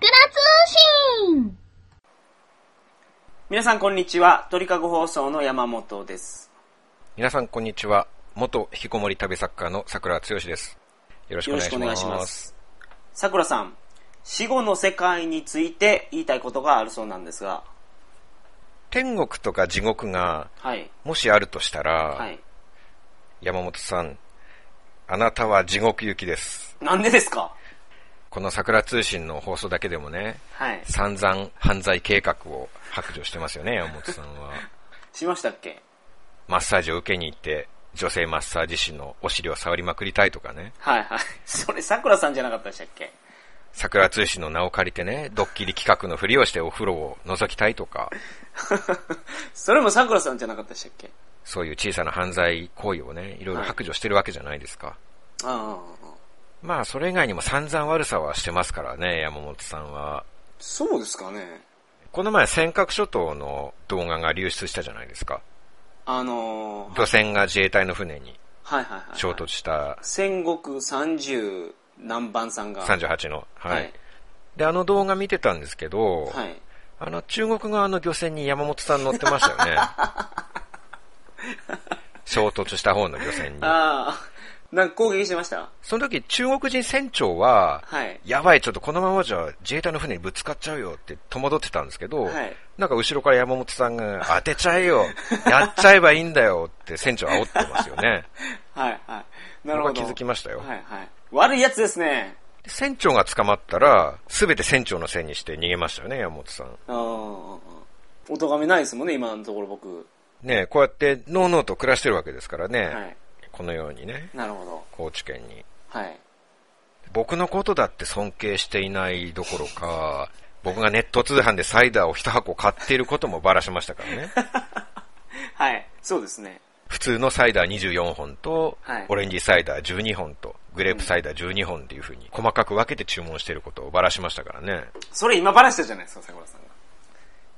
桜通信皆さんこんにちは。鳥かご放送の山本です。皆さんこんにちは。元引きこもり旅作家の桜剛です。よろしくお願いします。しくお願いします。さくらさん、死後の世界について言いたいことがあるそうなんですが、天国とか地獄がはい。もしあるとしたら、はい。山本さん、あなたは地獄行きです。なんでですか？この桜通信の放送だけでもね、はい。散々犯罪計画を白状してますよね、山本さんは。しましたっけ？マッサージを受けに行って、女性マッサージ師のお尻を触りまくりたいとかね、はいはい。それ、さくらさんじゃなかったでしたっけ？桜通信の名を借りてね、ドッキリ企画のふりをしてお風呂を覗きたいとか、それもさくらさんじゃなかったでしたっけ？そういう小さな犯罪行為をね、いろいろ白状してるわけじゃないですか。ああ。まあ、それ以外にも散々悪さはしてますからね、山本さんは。そうですかね。この前、尖閣諸島の動画が流出したじゃないですか。あのー、漁船が自衛隊の船にはいはいはい。衝突した戦国三十何番さんが。38の。はい。はい。で、あの動画見てたんですけど、はい。あの、中国側の漁船に山本さん乗ってましたよね。衝突した方の漁船に。ああ、なんか攻撃してました？その時、中国人船長は、はい。やばい、ちょっとこのままじゃ自衛隊の船にぶつかっちゃうよって戸惑ってたんですけど、はいなんか後ろから山本さんが、当てちゃえよ やっちゃえばいいんだよって船長煽ってますよね。はいはい。なるほど。気づきましたよ。はいはい。悪いやつですね。で船長が捕まったら、すべて船長のせいにして逃げましたよね、山本さん。ああ。お咎めないですもんね、今のところ僕。ねこうやって、のうのうと暮らしてるわけですからね。はい。このようにね、なるほど。高知県に。はい。僕のことだって尊敬していないどころか、僕がネット通販でサイダーを一箱買っていることもばらしましたからね。はい。そうですね。普通のサイダー24本と、はいオレンジサイダー12本と、グレープサイダー12本っていう風に細かく分けて注文してることをばらしましたからね。それ今バラしたじゃないですか、桜さんが。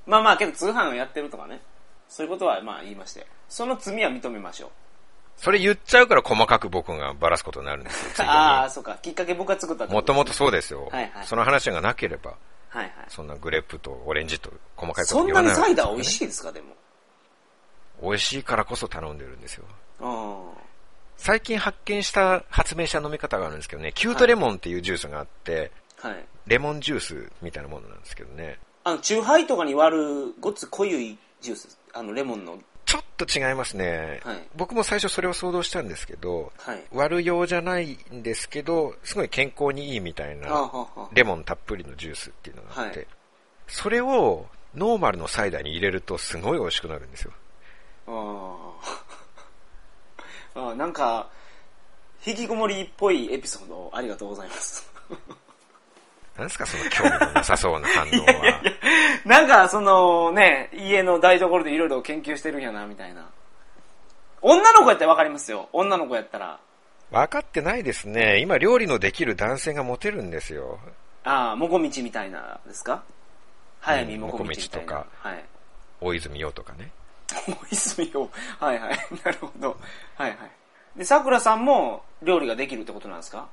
まあまあ、けど通販をやってるとかね。そういうことはまあ言いまして。その罪は認めましょう。それ言っちゃうから細かく僕がばらすことになるんですよ。ああ、そうか。きっかけ僕が作ったもともとそうですよ、はいはいその話がなければ、はいはい。そんなグレープとオレンジと細かいことそんなに言わないサイダー美味いしいですか、でも。美味しいからこそ頼んでるんですよ。あ最近発見した発明した飲み方があるんですけどね、キュートレモンっていうジュースがあって、あ。はい。レモンジュースみたいなものなんですけどね、あの、チューハイとかに割るごっつ濃いジュース。あの、レモンの。ちょっと違いますね、はい僕も最初それを想像したんですけど、はい。割るようじゃないんですけど、すごい健康にいいみたいな、はレモンたっぷりのジュースっていうのがあって、はいそれをノーマルのサイダーに入れるとすごい美味しくなるんですよ。あ あ、なんか、引きこもりっぽいエピソードありがとうございます。なんですかその興味のなさそうな反応は。なんか、そのね、家の台所でいろいろ研究してるんやな、みたいな。女の子やったらわかりますよ。女の子やったら。分かってないですね。今料理のできる男性がモテるんですよ。ああ、もこみちみたいなですか？早見もこみちみたいな。もこはい。大泉洋とかね。大泉洋。はいはい。なるほど。はいはい。で、桜さんも料理ができるってことなんですか？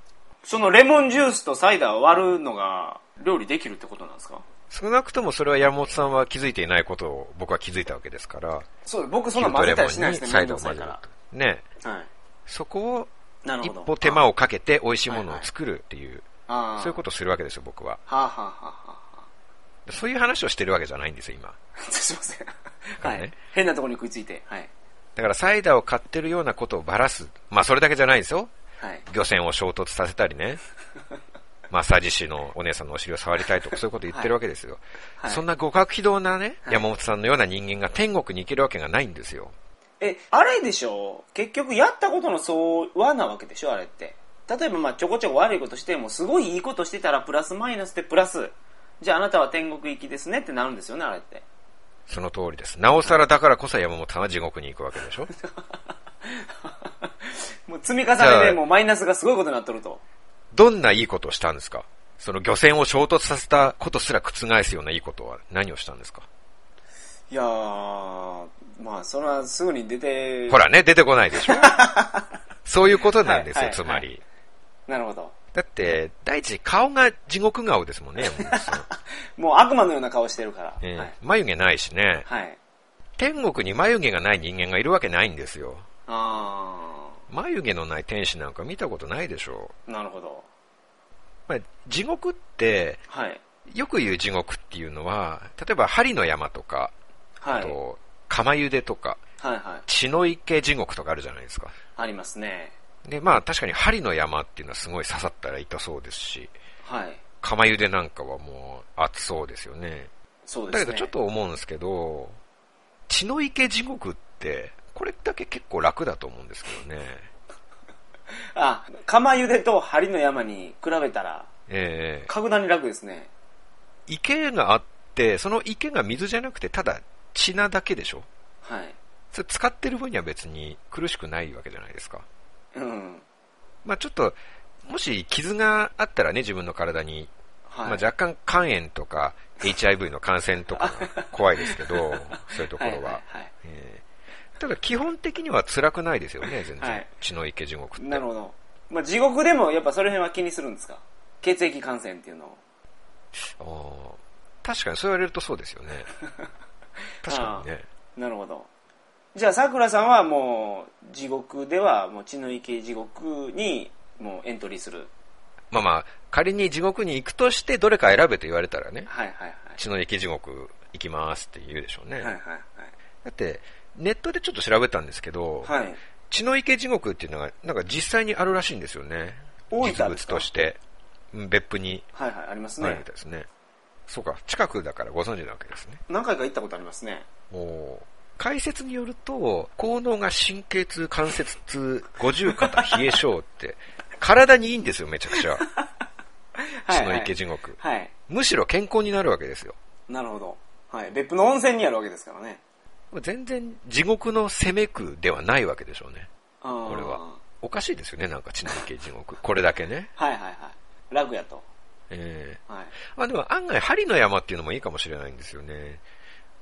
そのレモンジュースとサイダーを割るのが料理できるってことなんですか？少なくともそれは山本さんは気づいていないことを僕は気づいたわけですから、そう僕そんな混ぜたりしないですね。サイダーを混ぜる。ね。はい。そこを一。歩手間をかけて美味しいものを作るっていう、ああ。そういうことをするわけですよ、僕は。はあ、はあはあそういう話をしてるわけじゃないんですよ、今。すいません。ははいい。変なところに食いついて。はい。だからサイダーを買ってるようなことをばらす。まあそれだけじゃないですよ。はい。漁船を衝突させたりね。マッサージ師のお姉さんのお尻を触りたいとかそういうこと言ってるわけですよ。はいそんな互角非道なね、はい山本さんのような人間が天国に行けるわけがないんですよ。え、あれでしょ？結局やったことの相和なわけでしょ？あれって。例えばまあちょこちょこ悪いことしてもすごいいいことしてたらプラスマイナスでプラス。じゃああなたは天国行きですねってなるんですよね、あれって。その通りです。なおさらだからこそ山本さんは地獄に行くわけでしょ？もう積み重ねでもうマイナスがすごいことになっとると。どんないいことをしたんですか？その漁船を衝突させたことすら覆すようないいことは何をしたんですか？いやー、まあそれはすぐに出て。ほらね、出てこないでしょ そういうことなんですよ、はいはいつまり。なるほど。だって、第一、顔が地獄顔ですもんね。もうそうもう悪魔のような顔してるから。ええはい。眉毛ないしね。はい。天国に眉毛がない人間がいるわけないんですよ。あ眉毛のない天使なんか見たことないでしょー、なるほど。う。まあ、地獄って、はい。よく言う地獄っていうのは、例えば針の山とか、はい。あと、釜茹でとか、はいはい。血の池地獄とかあるじゃないですか。ありますね。で、まあ確かに針の山っていうのはすごい刺さったら痛そうですし、はい。釜茹でなんかはもう熱そうですよね。そうですね。だけどちょっと思うんですけど、血の池地獄って、これだけ結構楽だと思うんですけどね。あ、釜茹でと針の山に比べたら、ええ格段に楽ですね。池があって、その池が水じゃなくてただ血なだけでしょ？はい。それ使ってる分には別に苦しくないわけじゃないですか。うん。まあちょっと、もし傷があったらね、自分の体に、はい。まあ若干肝炎とか HIV の感染とかが怖いですけど、そういうところは。はいはいはいえーただ基本的には辛くないですよね、全然。はい血の池地獄って。なるほど。まあ、地獄でもやっぱその辺は気にするんですか？血液感染っていうのを。あー確かにそう言われるとそうですよね。確かにね。なるほど。じゃあ、さくらさんはもう、地獄では、もう血の池地獄に、もうエントリーする。まあまあ、仮に地獄に行くとしてどれか選べと言われたらね、はいはいはい。血の池地獄行きますって言うでしょうね。はいはいはい。だって、ネットでちょっと調べたんですけど、はい。血の池地獄っていうのが、なんか実際にあるらしいんですよね。実物として。うん別府にはいはい、ありますあるねみたいですね。そうか、近くだからご存知なわけですね。何回か行ったことありますね。お解説によると、効能が神経痛、関節痛、五十肩、冷え性って、体にいいんですよ、めちゃくちゃ。はい、血の池地獄。はい。むしろ健康になるわけですよ。なるほど。はい。別府の温泉にあるわけですからね。全然地獄の攻め区ではないわけでしょうね。ここれは。おかしいですよね、なんか血の池地獄。これだけね。はいはいはい。楽やと。えはい。ー、まあでも案外針の山っていうのもいいかもしれないんですよね。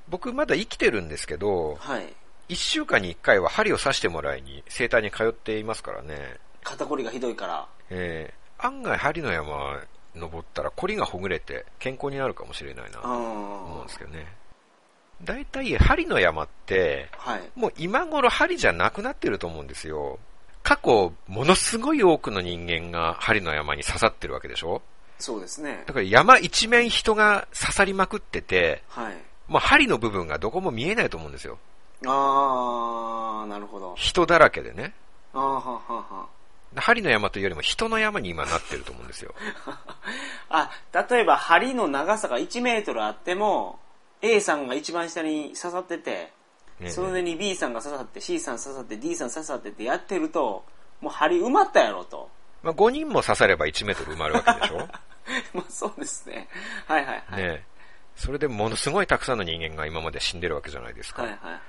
僕まだ生きてるんですけど、はい。一週間に一回は針を刺してもらいに生体に通っていますからね。肩こりがひどいから。えー、案外針の山登ったらコリがほぐれて健康になるかもしれないなと思うんあですけどね。大体針の山って、あ。はい。もう今頃針じゃなくなってると思うんですよ。過去、ものすごい多くの人間が針の山に刺さってるわけでしょ？そうですねだ。から山一面人が刺さりまくってて、はい。もう針の部分がどこも見えないと思うんですよ。ああ、なるほど。人だらけでね。ああ、ははは針の山というよりも人の山に今なってると思うんですよ。あ、例えば針の長さが1メートルあっても、A さんが一番下に刺さってて、ねその上に B さんが刺さって C さん刺さって D さん刺さってってやってると、もう針埋まったやろと。まあ、5人も刺されば1メートル埋まるわけでしょ？まあそうですね。はいはいはい。ねそれでものすごいたくさんの人間が今まで死んでるわけじゃないですか。はいはいは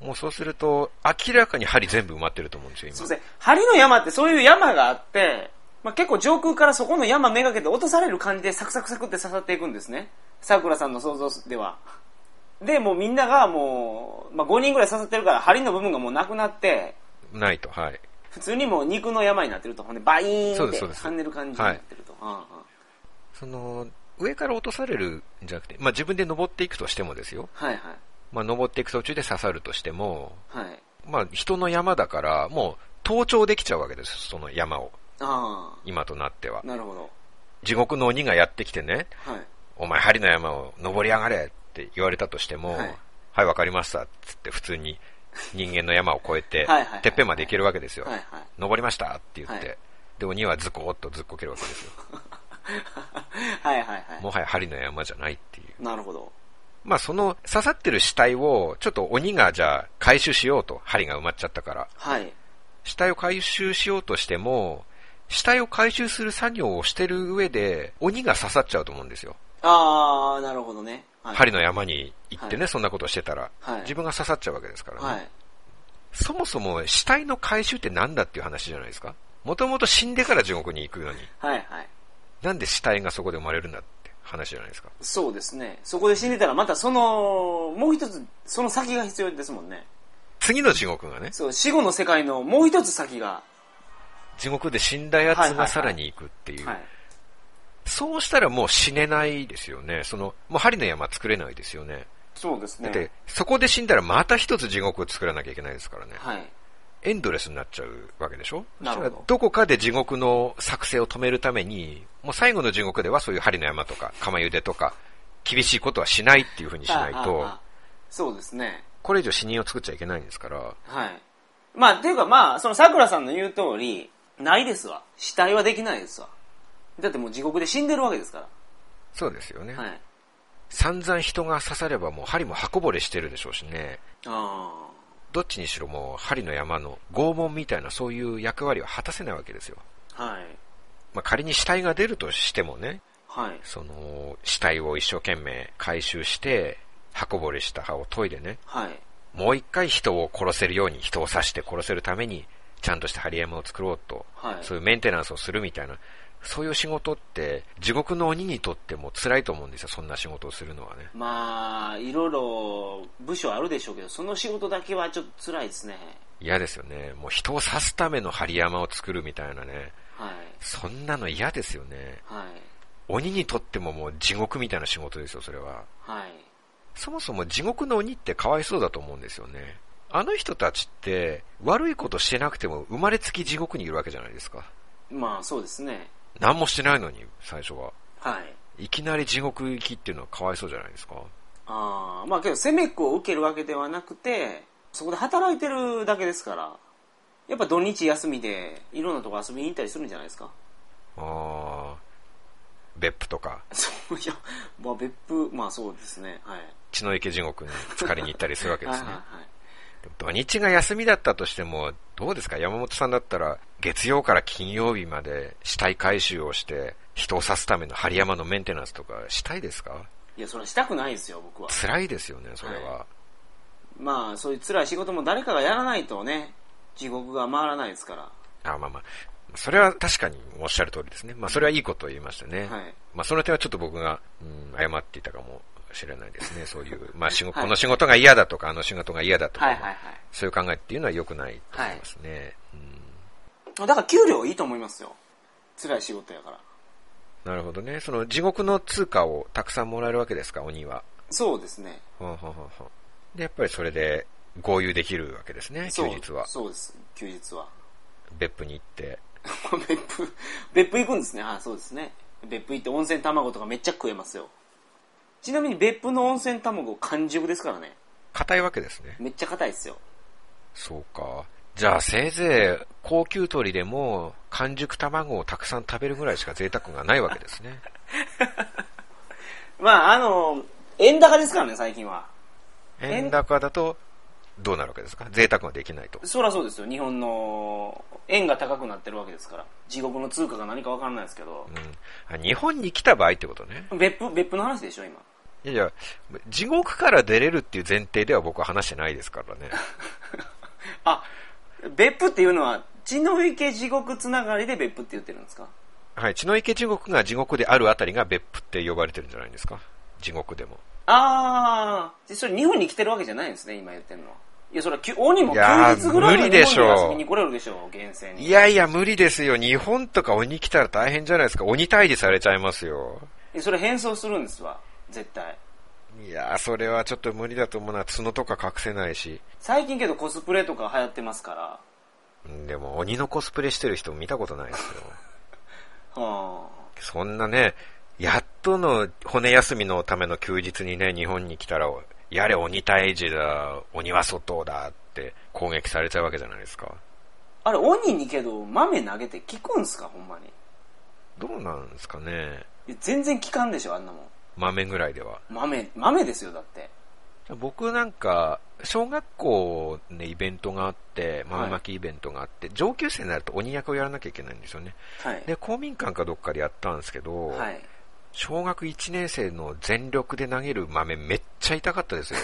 い。もうそうすると、明らかに針全部埋まってると思うんですよ、今。すいません。針の山ってそういう山があって、まあ、結構上空からそこの山めがけて落とされる感じでサクサクサクって刺さっていくんですね。桜さんの想像では。で、もうみんながもう、まあ、5人ぐらい刺さってるから針の部分がもうなくなって、ないと、はい。普通にもう肉の山になってると、ほんでバイーンってそうですそうです跳ねる感じになってると。ああその、上から落とされるんじゃなくて、まあ自分で登っていくとしてもですよ。はいはい。まあ登っていく途中で刺さるとしても、はい。まあ人の山だから、もう登頂できちゃうわけです、その山を。あ今となってはあ、。なるほど。地獄の鬼がやってきてね、はい。お前針の山を登り上がれって言われたとしても、はいはい、わかりましたっつって普通に人間の山を越えててっぺんまで行けるわけですよ。はいはい。登りましたって言って、はいで、鬼はズコーっとずっこけるわけですよ。はいはいはい。もはや針の山じゃないっていう。なるほど。まあその刺さってる死体を、ちょっと鬼がじゃあ回収しようと、針が埋まっちゃったから。はい。死体を回収しようとしても、死体を回収する作業をしてる上で、鬼が刺さっちゃうと思うんですよ。ああ、なるほどね。はい、針の山に行ってね、はいそんなことしてたら、はい自分が刺さっちゃうわけですからね。はい。そもそも死体の回収って何だっていう話じゃないですか？もともと死んでから地獄に行くのに、はいはい。なんで死体がそこで生まれるんだって話じゃないですか？そうですね。そこで死んでたらまたその、もう一つ、その先が必要ですもんね。次の地獄がね、そう、死後の世界のもう一つ先が地獄で死んだやつがさらに行くっていう。はい。そうしたらもう死ねないですよね。その、もう針の山作れないですよね。そうですね。だって、そこで死んだらまた一つ地獄を作らなきゃいけないですからね。はい。エンドレスになっちゃうわけでしょ？なるほどどこかで地獄の作成を止めるために、もう最後の地獄ではそういう針の山とか、釜茹でとか、厳しいことはしないっていうふうにしないとそうですね。これ以上死人を作っちゃいけないんですから、はい。まあ、っていうかまあ、その桜さんの言う通り、ないですわ。死体はできないですわ。だってもう地獄で死んでるわけですかそうですよね。ら。はい。散々人が刺さればもう針も刃こぼれしてるでしょうしね。あどっちにしろもう針の山の拷問みたいなそういう役割を果たせないわけですよ。あ。はい。まあ、仮に死体が出るとしてもね、はい。その死体を一生懸命回収して、刃こぼれした刃を研いでね、はい。もう一回人を殺せるように人を刺して殺せるために、ちゃんとした針山を作ろうと、はい。そういうメンテナンスをするみたいな、そういう仕事って、地獄の鬼にとっても辛いと思うんですよ、そんな仕事をするのはね。まあ、いろいろ部署あるでしょうけど、その仕事だけはちょっと辛いですね。嫌ですよね。もう人を刺すための針山を作るみたいなね。はい。そんなの嫌ですよね。はい。鬼にとってももう地獄みたいな仕事ですよ、それは。はい。そもそも地獄の鬼ってかわいそうだと思うんですよね。あの人たちって悪いことしてなくても生まれつき地獄にいるわけじゃないですか。まあ、そうですね。何もしてないのに、最初は。はい。いきなり地獄行きっていうのはかわいそうじゃないですか。ああ、まあけど、攻めっこを受けるわけではなくて、そこで働いてるだけですから、やっぱ土日休みで、いろんなとこ遊びに行ったりするんじゃないですか。あー、別府とか、そういや、まあ別府、まあそうですね。はい。血の池地獄に浸かりに行ったりするわけですねはい。はいはい。土日が休みだったとしても、どうですか？山本さんだったら、月曜から金曜日まで死体回収をして、人を刺すための針山のメンテナンスとかしたいですか？いや、それはしたくないですよ、僕は。辛いですよね、それは。まあ、そういう辛い仕事も誰かがやらないとね、地獄が回らないですから。あまあまあ。それは確かにおっしゃる通りですね。まあそれはいいことを言いましたね。はいまあその点はちょっと僕が、うん、謝っていたかもしれないですね。そういう、まあ仕事、はいこの仕事が嫌だとか、あの仕事が嫌だとか、はいはいはい。そういう考えっていうのは良くないと思いますね。だから給料いいと思いますよ。辛い仕事やから。うん、なるほどね。その地獄の通貨をたくさんもらえるわけですか、鬼は。そうですね。ほんほんほんほんで、やっぱりそれで合流できるわけですね、休日は。そうです、休日は。別府に行って。別府、別府行くんですね。あそうですね。別府行って温泉卵とかめっちゃ食えますよ。ちなみに別府の温泉卵完熟ですからね。硬いわけですね。めっちゃ硬いですよ。そうか。じゃあせいぜい高級鳥でも完熟卵をたくさん食べるぐらいしか贅沢がないわけですね。まあ、あの、円高ですからね、最近は。円高だとどうなるわけですか？贅沢ができないと。そりゃそうですよ。日本の円が高くなってるわけですから。地獄の通貨が何かわからないですけど。うん、あ日本に来た場合ってことね。別府、別府の話でしょ、今。いやいや、地獄から出れるっていう前提では僕は話してないですからね。あ、別府っていうのは、血の池地獄つながりで別府って言ってるんですか？はい、血の池地獄が地獄であるあたりが別府って呼ばれてるんじゃないですか？地獄でも。あー、それ日本に来てるわけじゃないんですね、今言ってるのは。いや、それ鬼も休日ぐらいは無理でしょう日本に遊びに来れるでしょう、厳選に。いやいや、無理ですよ。日本とか鬼来たら大変じゃないですか。鬼退治されちゃいますよ。それ変装するんですわ、絶対。いやー、それはちょっと無理だと思うな。角とか隠せないし。最近けどコスプレとか流行ってますから。うんでも、鬼のコスプレしてる人見たことないですよ。はそんなね、やっとの骨休みのための休日にね、日本に来たら、やれ鬼退治だ、鬼は外だって攻撃されちゃうわけじゃないですか。あ。あれ、鬼にけど豆投げて効くんすか、ほんまに。どうなんですかね。全然効かんでしょ、あんなもん。豆ぐらいでは。豆、豆ですよ、だって。僕なんか、小学校でイベントがあって、豆まきイベントがあって、上級生になると鬼役をやらなきゃいけないんですよね。はい。で、公民館かどっかでやったんですけど、はい。小学1年生の全力で投げる豆めっちゃ痛かったですよ。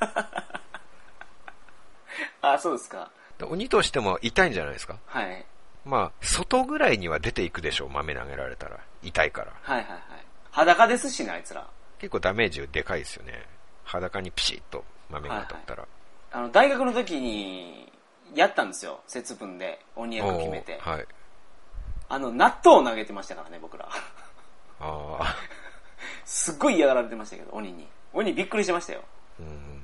あ、そうですか。で鬼としても痛いんじゃないですか？はい。まあ、外ぐらいには出ていくでしょう、豆投げられたら。痛いから。はいはいはい。裸ですしね、あいつら。結構ダメージでかいですよね。裸にピシッと豆が当たったら。あの、大学の時に、やったんですよ。節分で鬼役決めて。はい。あの、納豆を投げてましたからね、僕ら。ああ。すっごい嫌がられてましたけど、鬼に。鬼びっくりしてましたよ。うんうんうん。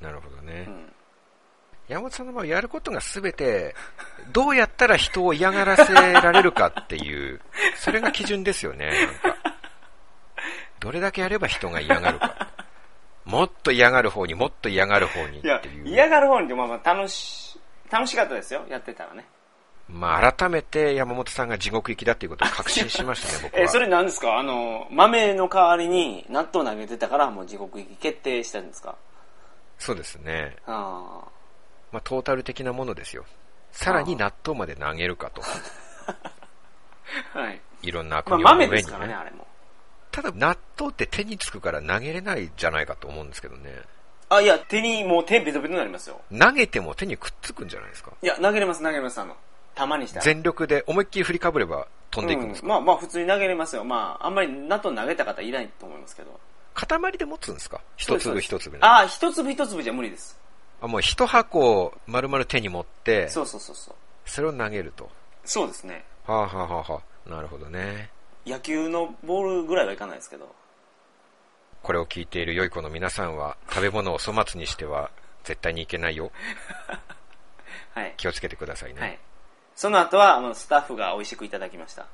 なるほどね。うん。山本さんの場合やることが全て、どうやったら人を嫌がらせられるかっていう、それが基準ですよね、なんか。どれだけやれば人が嫌がるか。もっと嫌がる方にもっと嫌がる方にってい、う。嫌がる方にでもまあまあ楽し、楽しかったですよ、やってたらね。まあ改めて山本さんが地獄行きだっていうことを確信しましたね、僕は。え、それ何ですか？あの、豆の代わりに納豆投げてたからもう地獄行き決定したんですか？そうですね。あまあトータル的なものですよ。さらに納豆まで投げるかと。あ。はい。いろんな悪まあ名の上に、ね豆ですからね、あれも。ただ納豆って手につくから投げれないじゃないかと思うんですけどね。あ、いや、手に、もう手ベトベトになりますよ。投げても手にくっつくんじゃないですか。いや、投げれます、投げれます、あの、玉にしたら。全力で思いっきり振りかぶれば飛んでいくんですか、うんまあまあ普通に投げれますよ。まあ、あんまり納豆投げた方いないと思いますけど。塊で持つんですか？一粒一粒ね。ああ、一粒一粒じゃ無理です。あ、もう一箱を丸々手に持って、そうそうそうそう。それを投げると。そうですね。はあ、はあはあはあ、なるほどね。野球のボールぐらいはいかないですけど。これを聞いている良い子の皆さんは、食べ物を粗末にしては絶対にいけないよ。はい。気をつけてくださいね。はい。その後は、あの、スタッフが美味しくいただきました。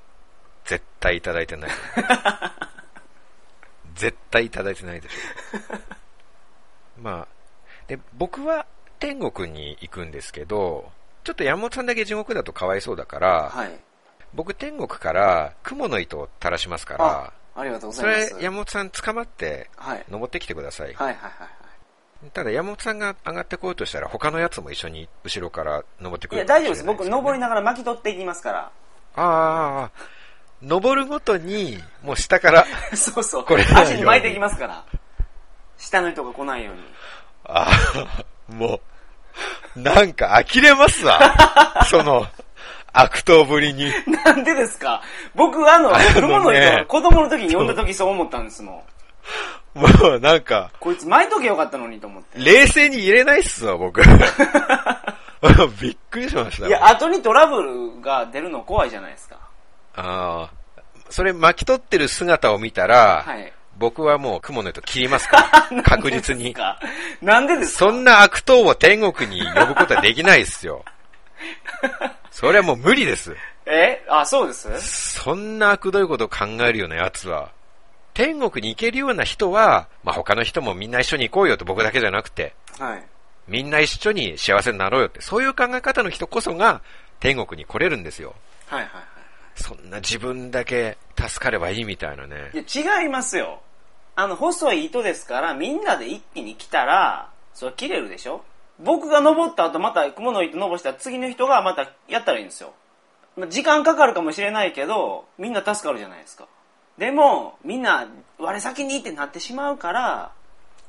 絶対いただいてない。絶対いただいてないでしょ。まあ、で、僕は天国に行くんですけど、ちょっと山本さんだけ地獄だとかわいそうだから、はい。僕天国から雲の糸を垂らしますかあら、、ありがとうござそれいます。山本さん捕まってはい。登ってきてください。はいはいはいはい。ただ山本さんが上がってこようとしたら他のやつも一緒に後ろから登ってくいや、るかもしれない大丈夫です。僕、登りながら巻き取っていきますから。ああ、登るごとに、もう下から、そうそう。これ足に巻いていきますから。下の人が来ないように。ああ、もう、なんか呆れますわ。その、悪党ぶりに。なんでですか？僕、あの、あのね子供の時に読んだ時そう思ったんですもん。もうなんか、こいつ巻いとけよかったのにと思って。冷静に入れないっすわ、僕。びっくりしました。いや、後にトラブルが出るの怖いじゃないですか。ああ、それ巻き取ってる姿を見たら、はい。僕はもう雲の糸切りますから。確実に。か？なんでですか？そんな悪党を天国に呼ぶことはできないっすよ。それはもう無理です。え？あ、そうです？そんな悪どいことを考えるような奴は、天国に行けるような人は、まあ、他の人もみんな一緒に行こうよって僕だけじゃなくて、はい。みんな一緒に幸せになろうよって、そういう考え方の人こそが天国に来れるんですよ。はいはいはそんな自分だけ助かればいいみたいなねい。。いや、違いますよ。あの、細い糸ですから、みんなで一気に来たら、それ切れるでしょ？僕が登った後、また雲の糸登したら次の人がまたやったらいいんですよ。まあ時間かかるかもしれないけど、みんな助かるじゃないですか。でも、みんな、我先にってなってしまうから、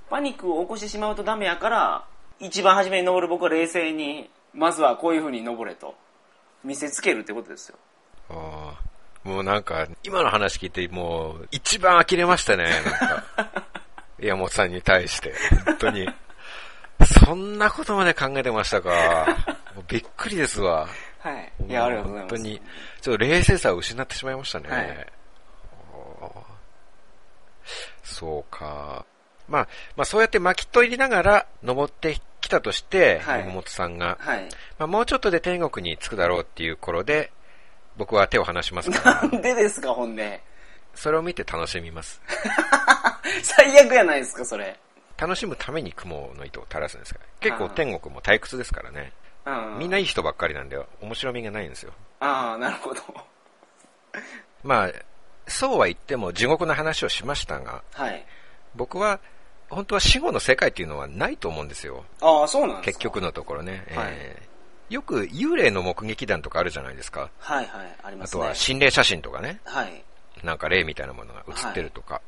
パニックを起こしてしまうとダメやから、一番初めに登る僕は冷静に、まずはこういう風に登れと。見せつけるってことですよ。ああもうなんか、今の話聞いて、もう、一番呆れましたね、なんか。山本さんに対して。本当に。そんなことまで考えてましたか。もうびっくりですわ。はい。いや、ありがとうございます。本当に、ちょっと冷静さを失ってしまいましたね。はいそうか。まあ、まあそうやって巻き取りながら登ってきたとして、はい山本さんが、はい。まあ、もうちょっとで天国に着くだろうっていう頃で、僕は手を離しますから、なんでですか、ほんで。それを見て楽しみます。最悪やないですか、それ。楽しむために雲の糸を垂らすんですから。結構天国も退屈ですからね。うん。みんないい人ばっかりなんで、面白みがないんですよ。ああ、なるほど。まあ、そうは言っても地獄の話をしましたが、はい。僕は、本当は死後の世界っていうのはないと思うんですよ。ああ、そうなんですか。結局のところね。はいえーよく幽霊の目撃談とかあるじゃないですか。はいはい、ありますね。あとは心霊写真とかね。はい。なんか霊みたいなものが映ってるとか。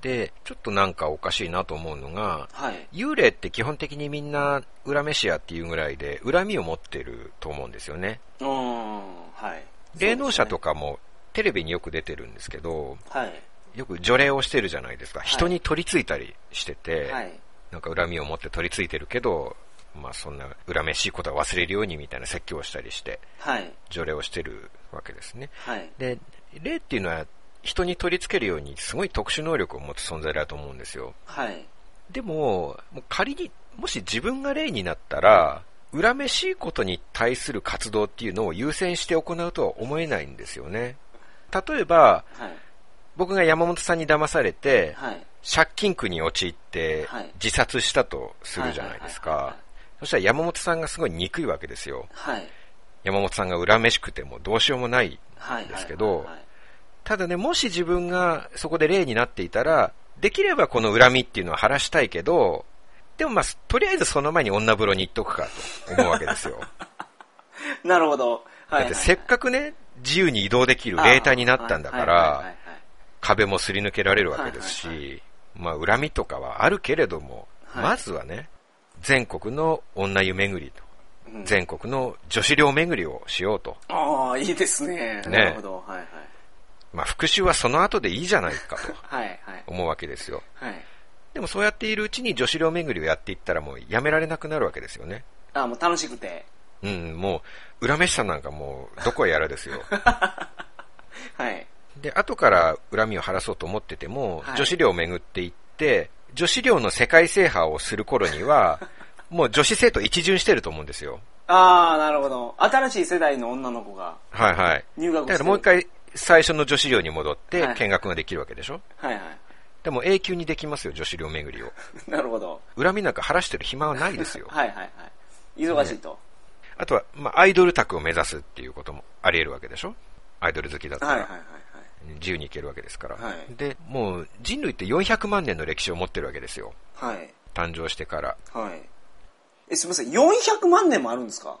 で、ちょっとなんかおかしいなと思うのが、はい。幽霊って基本的にみんな恨めしやっていうぐらいで恨みを持ってると思うんですよね。うーん、はい。霊能者とか。かもテレビによく出てるんですけど、はい。よく除霊をしてるじゃないですか。人に取り付いたりしてて、はい。なんか恨みを持って取り付いてるけど、まあそんな恨めしいことは忘れるようにみたいな説教をしたりして、はい。除霊をしてるわけですね。はい。で、霊っていうのは人に取り付けるようにすごい特殊能力を持つ存在だと思うんですよ。はい。でも、もう仮に、もし自分が霊になったら、恨めしいことに対する活動っていうのを優先して行うとは思えないんですよね。例えば、はい。僕が山本さんに騙されて、はい。借金苦に陥ってはい自殺したとするじゃないですはいはいはいはいか。そしたら山本さんがすごい憎いわけですよ。はい。山本さんが恨めしくてもどうしようもない。はい。ですけどはいはいただね、もし自分がそこで霊になっていたら、できればこの恨みっていうのは晴らしたいけど、でもまあ、とりあえずその前に女風呂に行っとくかと思うわけですよ。なるほど。はい。だってせっかくね、自由に移動できる霊体になったんだから、壁もすり抜けられるわけですはいし、まあ恨みとかはあるけれども、はいまずはね、全国の女湯巡りと、うん全国の女子寮巡りをしようと。ああ、いいですね。ねなるほど。はいはい。まあ復讐はその後でいいじゃないかと はいはい。思うわけですよ。はい。でもそうやっているうちに女子寮巡りをやっていったらもうやめられなくなるわけですよね。あもう楽しくて。うん、もう、恨めしさなんかもう、どこへやらですよ。はい。で、後から恨みを晴らそうと思ってても、はい女子寮を巡っていって、女子寮の世界制覇をする頃には、もう女子生徒一巡してると思うんですよ。ああ、なるほど。新しい世代の女の子がはいはい。入学だからもう一。回最初の女子寮に戻ってはい見学ができるわけでしょ、はいはい。でも永久にできますよ、女子寮巡りを。なるほど。恨みなんか晴らしてる暇はないですよ。はいはいはい。忙しいと。あとは、まあ、アイドル宅を目指すっていうこともあり得るわけでしょ？アイドル好きだったら。はいはいはいはい。自由に行けるわけですから。はいで、もう人類って400万年の歴史を持ってるわけですよ。はい。誕生してから。はい。え、すみません。400万年もあるんですか？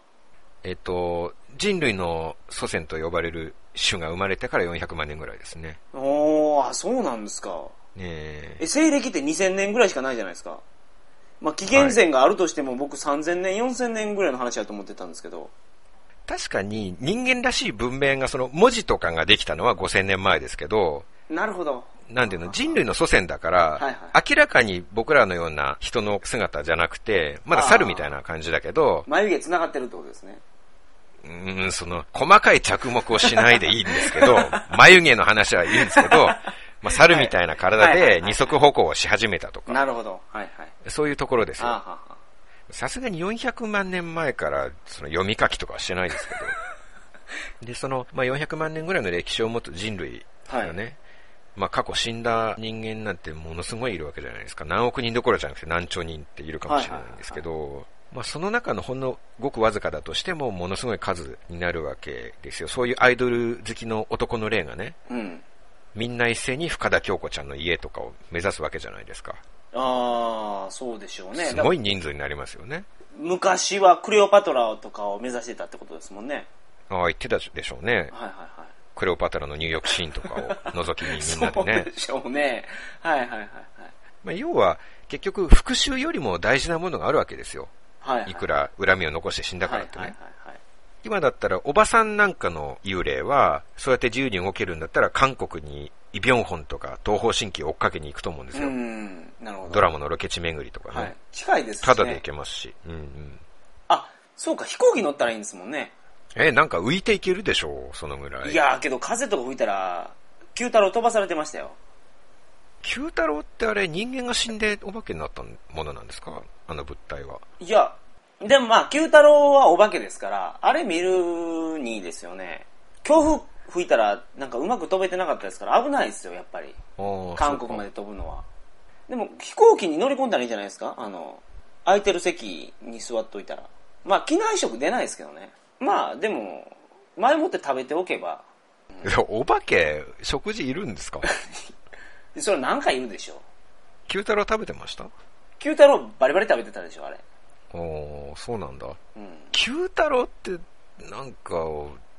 えっと、人類の祖先と呼ばれる種が生まれてから400万年ぐらいですね。おー、あ、そうなんですか。ねええ、西暦って2000年ぐらいしかないじゃないですか。まあ、紀元前があるとしても、僕3000年、4000年ぐらいの話だと思ってたんですけど。確かに人間らしい文明がその文字とかができたのは5000年前ですけど、なるほど。なんていうの、人類の祖先だから、明らかに僕らのような人の姿じゃなくて、まだ猿みたいな感じだけど、眉毛繋がってるってことですね。うーん、その、細かい着目をしないでいいんですけど、眉毛の話はいいんですけど、まあ、猿みたいな体ではいはいはいはい二足歩行をし始めたとか、なるほど。はいはい。そういうところですよ。さすがに400万年前からその読み書きとかはしてないですけど。で、その、まあ、400万年ぐらいの歴史を持つ人類がね、まあ、過去死んだ人間なんてものすごいいるわけじゃないですか。何億人どころじゃなくて何兆人っているかもしれないんですけど、まあ、その中のほんのごくわずかだとしてもものすごい数になるわけですよ。そういうアイドル好きの男の霊がね、うん。みんな一斉に深田京子ちゃんの家とかを目指すわけじゃないですか。ああ、そうでしょうね。すごい人数になりますよね。昔はクレオパトラとかを目指してたってことですもんね。ああ、言ってたでしょうね。はいはいはい。クレオパトラの入浴シーンとかを覗きに みんなでそうねで。しょうね。はいはいはいはい。まあ、要は、結局、復讐よりも大事なものがあるわけですよ。はいはい。いくら恨みを残して死んだからってね。はいはいはいはい。今だったら、おばさんなんかの幽霊は、そうやって自由に動けるんだったら、韓国にイ・ビョンホンとか東方神起を追っかけに行くと思うんですうよ。ん、なるほど。ドラマのロケ地巡りとかね。はい。近いですしね。ただで行けますし。うんうん。あ、そうか、飛行機乗ったらいいんですもんね。え、なんか浮いていけるでしょうそのぐらい。いやーけど風とか吹いたら、九太郎飛ばされてましたよ。九太郎ってあれ、人間が死んでお化けになったものなんですか？あの物体は。いや、でもまあ、九太郎はお化けですから、あれ見るにいいですよね。強風吹いたら、なんかうまく飛べてなかったですから、危ないですよ、やっぱり。韓国まで飛ぶのは。でも、飛行機に乗り込んだらいいんじゃないですかあの、空いてる席に座っといたら。まあ、機内食出ないですけどね。まあ、でも、前もって食べておけば、いやお化け、食事いるんですか？それは何回いるでしょう。九太郎食べてました？九太郎バリバリ食べてたでしょ、あれ。おーそうなんだ。うん。九太郎って、なんか、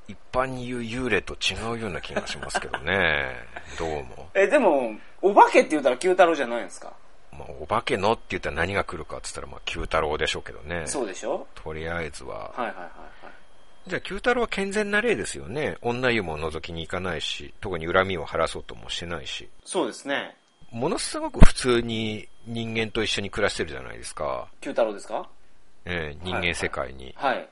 一般に言う幽霊と違うような気がしますけどね。どうも。え、でも、お化けって言ったら九太郎じゃないんですか？まあ、お化けのって言ったら何が来るかって言ったら、まあ、九太郎でしょうけどね。そうでしょ？とりあえずは。はいはいはいはい。じゃあ、九太郎は健全な例ですよね。女湯も覗きに行かないし、特に恨みを晴らそうともしてないし。そうですね。ものすごく普通に人間と一緒に暮らしてるじゃないですか。九太郎ですか？えー人間世界に。はい。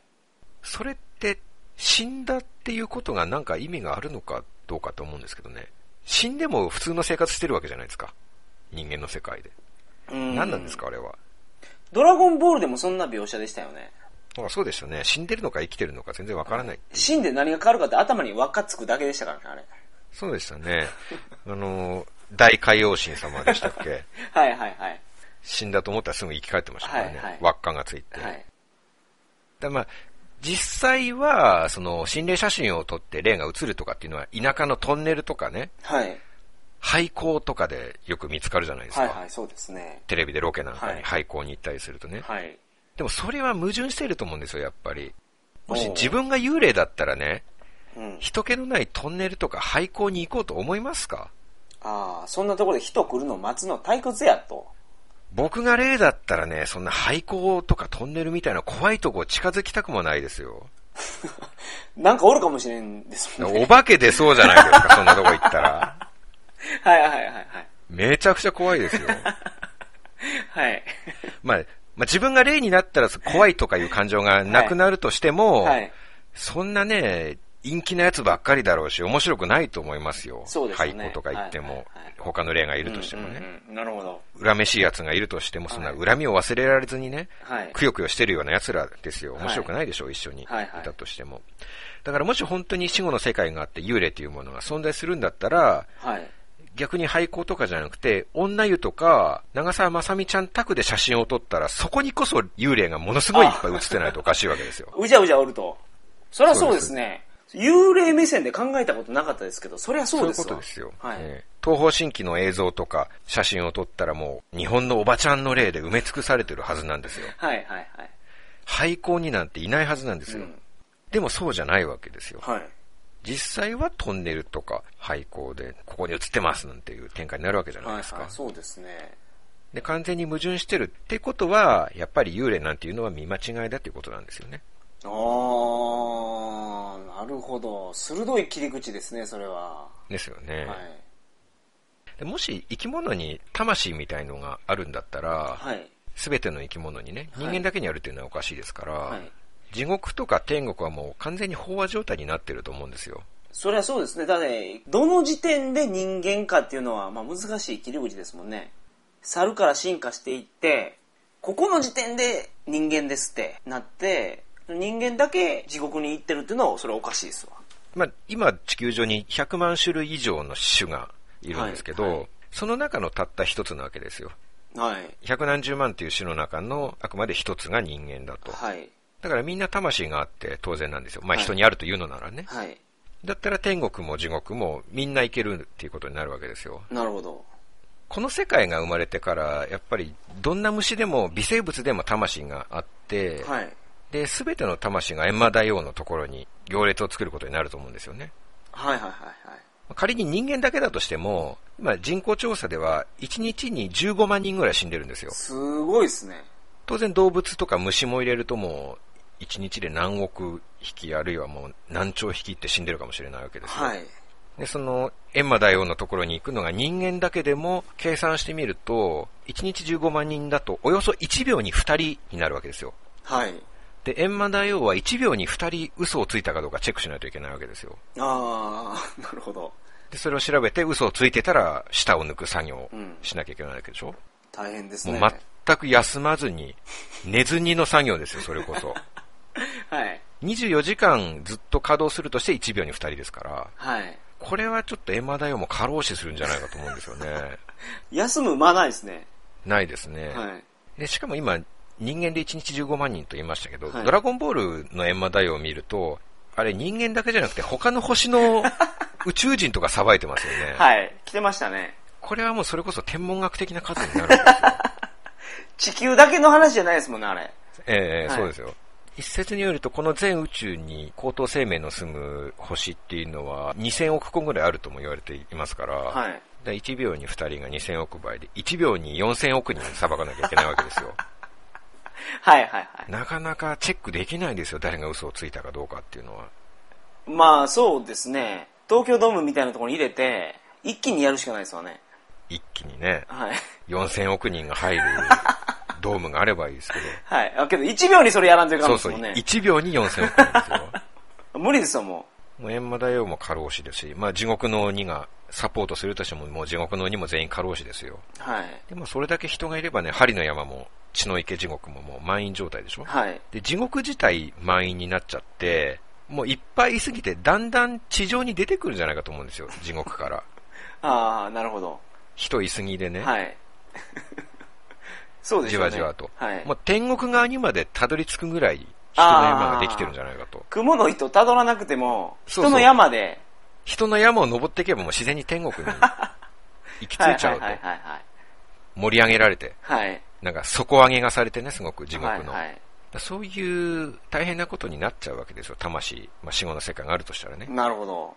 それって、死んだっていうことがなんか意味があるのかどうかと思うんですけどね。死んでも普通の生活してるわけじゃないですか。人間の世界で。うん何なんですか、あれは。ドラゴンボールでもそんな描写でしたよね。あそうでしたね。死んでるのか生きてるのか全然わからない。死んで何が変わるかって頭に輪っかつくだけでしたからね、あれ。そうでしたね。あの、大海洋神様でしたっけ？はいはいはい。死んだと思ったらすぐ生き返ってましたからね。はいはい輪っかがついて。はい。だまあ、実際は、その、心霊写真を撮って霊が映るとかっていうのは、田舎のトンネルとかね、はい。廃校とかでよく見つかるじゃないですか。はいはい、そうですね。テレビでロケなんかはいに廃校に行ったりするとね。はい。でもそれは矛盾してると思うんですよ、やっぱり。もし自分が幽霊だったらね、うん。人気のないトンネルとか廃校に行こうと思いますか？ああ、そんなところで人来るの待つの退屈やと。僕が霊だったらね、そんな廃校とかトンネルみたいな怖いとこ近づきたくもないですよ。なんかおるかもしれんですもんね。お化け出そうじゃないですか、そんなとこ行ったら。はいはいはいはい。めちゃくちゃ怖いですよ。はい。まあ、まあ自分が霊になったら怖いとかいう感情がなくなるとしても、はい。そんなね、陰気なやつばっかりだろうし、面白くないと思いますよ。そうですよね廃校とか行っても、はいはいはい他の霊がいるとしてもね。うんうんうんなるほど。恨めしい奴がいるとしても、そんなはい恨みを忘れられずにね、はい。くよくよしてるような奴らですよ。はい面白くないでしょう、一緒にいたとしても。だからもし本当に死後の世界があって幽霊というものが存在するんだったら、はい。逆に廃校とかじゃなくて、女湯とか、長澤まさみちゃん宅で写真を撮ったら、そこにこそ幽霊がものすごいいっぱい写ってないとおかしいわけですよ。うじゃうじゃおると。そりゃそうですね。幽霊目線で考えたことなかったですけど、そりゃそうですわそういうことですよ。はい。えー東方神起の映像とか写真を撮ったらもう日本のおばちゃんの霊で埋め尽くされてるはずなんですよ。はいはいはい。廃校になんていないはずなんですよ。うんでもそうじゃないわけですよ。はい。実際はトンネルとか廃校でここに映ってますなんていう展開になるわけじゃないですか。はいはい。そうですね。で、完全に矛盾してるってことは、やっぱり幽霊なんていうのは見間違いだっていうことなんですよね。あー、なるほど。鋭い切り口ですね、それは。ですよね。はい。でもし生き物に魂みたいのがあるんだったら、はい。すべての生き物にね、はい人間だけにあるっていうのはおかしいですから、はい。地獄とか天国はもう完全に飽和状態になってると思うんですよ。そりゃそうですね。だって、どの時点で人間かっていうのは、まあ難しい切り口ですもんね。猿から進化していって、ここの時点で人間ですってなって、人間だけ地獄に行ってるっていうのは、それはおかしいですわ。まあ、今地球上に100万種類以上の種がいるんですけど、はいはいその中のたった一つなわけですよ。はい。百何十万っていう種の中のあくまで一つが人間だと。はい。だからみんな魂があって当然なんですよ。まあはい人にあるというのならね。はい。だったら天国も地獄もみんな行けるっていうことになるわけですよ。なるほど。この世界が生まれてから、やっぱりどんな虫でも微生物でも魂があって、はい。で、すべての魂が閻魔大王のところに行列を作ることになると思うんですよね。はいはいはいはい。仮に人間だけだとしても、今人口調査では1日に15万人ぐらい死んでるんですよ。すごいですね。当然動物とか虫も入れるともう1日で何億匹あるいはもう何兆匹って死んでるかもしれないわけですよ。はい。で、その閻魔大王のところに行くのが人間だけでも計算してみると、1日15万人だとおよそ1秒に2人になるわけですよ。はい。で、閻魔大王は1秒に2人嘘をついたかどうかチェックしないといけないわけですよ。あー、なるほど。で、それを調べて嘘をついてたら舌を抜く作業をうんしなきゃいけないわけでしょ、大変ですね。もう全く休まずに、寝ずにの作業ですよ、それこそ。はい。24時間ずっと稼働するとして1秒に2人ですから、はい。これはちょっと閻魔大王も過労死するんじゃないかと思うんですよね。休む間ないですね。ないですね。はい。でしかも今、人間で1日15万人と言いましたけど、はいドラゴンボールの閻魔大王を見ると、あれ人間だけじゃなくて他の星の 宇宙人とかさばいてますよね。はい。来てましたね。これはもうそれこそ天文学的な数になるんですよ。地球だけの話じゃないですもんね、あれ。ええはいそうですよ。一説によると、この全宇宙に高等生命の住む星っていうのは2000億個ぐらいあるとも言われていますから、はい。で1秒に2人が2000億倍で、1秒に4000億人裁かなきゃいけないわけですよ。はいはいはい。なかなかチェックできないですよ、誰が嘘をついたかどうかっていうのは。まあそうですね。東京ドームみたいなところに入れて、一気にやるしかないですわね。一気にね、はい。4000億人が入る ドームがあればいいですけど。はい。あけど、1秒にそれやらんといかんそうそう、ですもんね。1秒に4000億円ですよ。無理ですよ、ももう閻魔大王も過労死ですし、まあ地獄の鬼がサポートするとしても、もう地獄の鬼も全員過労死ですよ。う。はい。でもそれだけ人がいればね、針の山も血の池地獄ももう満員状態でしょ？はい。で、地獄自体満員になっちゃって、もういっぱいいすぎて、だんだん地上に出てくるんじゃないかと思うんですよ、地獄から。ああ、なるほど。人いすぎでね。はい。そうですね。わじわと。はい。もう天国側にまでたどり着くぐらい人の山ができてるんじゃないかと。雲の糸辿らなくても、そうそう人の山で、人の山を登っていけばもう自然に天国に 行き着いちゃうと。盛り上げられて、はい。なんか底上げがされてね、すごく地獄の。はいはいそういう大変なことになっちゃうわけですよ、魂、まあ、死後の世界があるとしたらね。なるほど。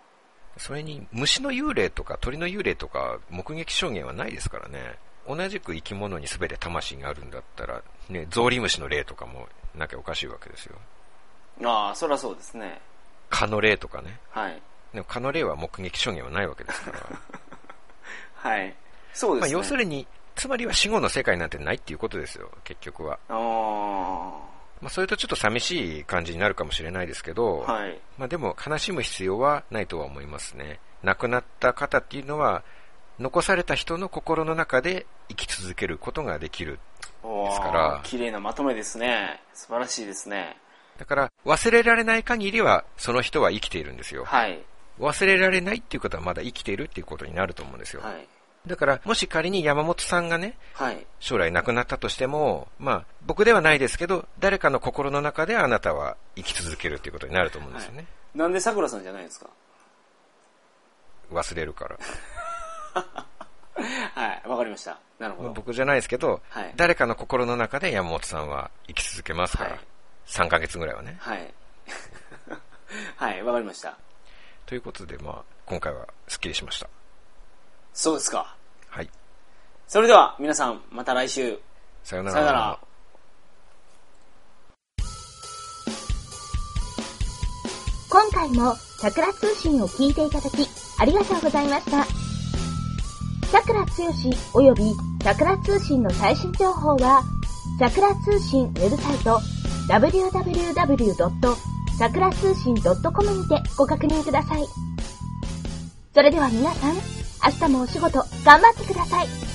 それに虫の幽霊とか鳥の幽霊とか目撃証言はないですからね。同じく生き物に全て魂があるんだったら、ね、ゾウリムシの霊とかもなきゃおかしいわけですよ。ああ、そりゃそうですね。蚊の霊とかね。はい。でも蚊の霊は目撃証言はないわけですから。はい。そうまあですね。要するに、つまりは死後の世界なんてないっていうことですよ、結局は。あまあそれとちょっと寂しい感じになるかもしれないですけど、あ。はい。まあでも悲しむ必要はないとは思いますね。亡くなった方っていうのは、残された人の心の中で生き続けることができる。ですから綺麗なまとめですね。素晴らしいですね。だから忘れられない限りはその人は生きているんですよ。はい。忘れられないっていうことはまだ生きているっていうことになると思うんですよ。はい。だからもし仮に山本さんがね、はい。将来亡くなったとしても、まあ僕ではないですけど、誰かの心の中であなたは生き続けるっていうことになると思うんですよね。なんで桜さんじゃないですか？忘れるから。はい。わかりました。なるほど。僕じゃないですけど、はい誰かの心の中で山本さんは生き続けますから、はい3ヶ月ぐらいはね。はい。はい。わかりました。ということで、まあ、今回はスッキリしました。そうですか。はい。それでは、皆さん、また来週。さよなら。さよなら。今回も桜通信を聞いていただきありがとうございました。桜つよし及び桜通信の最新情報は桜通信ウェブサイト www. 桜通信 .com にてご確認ください。それでは皆さん、明日もお仕事頑張ってください。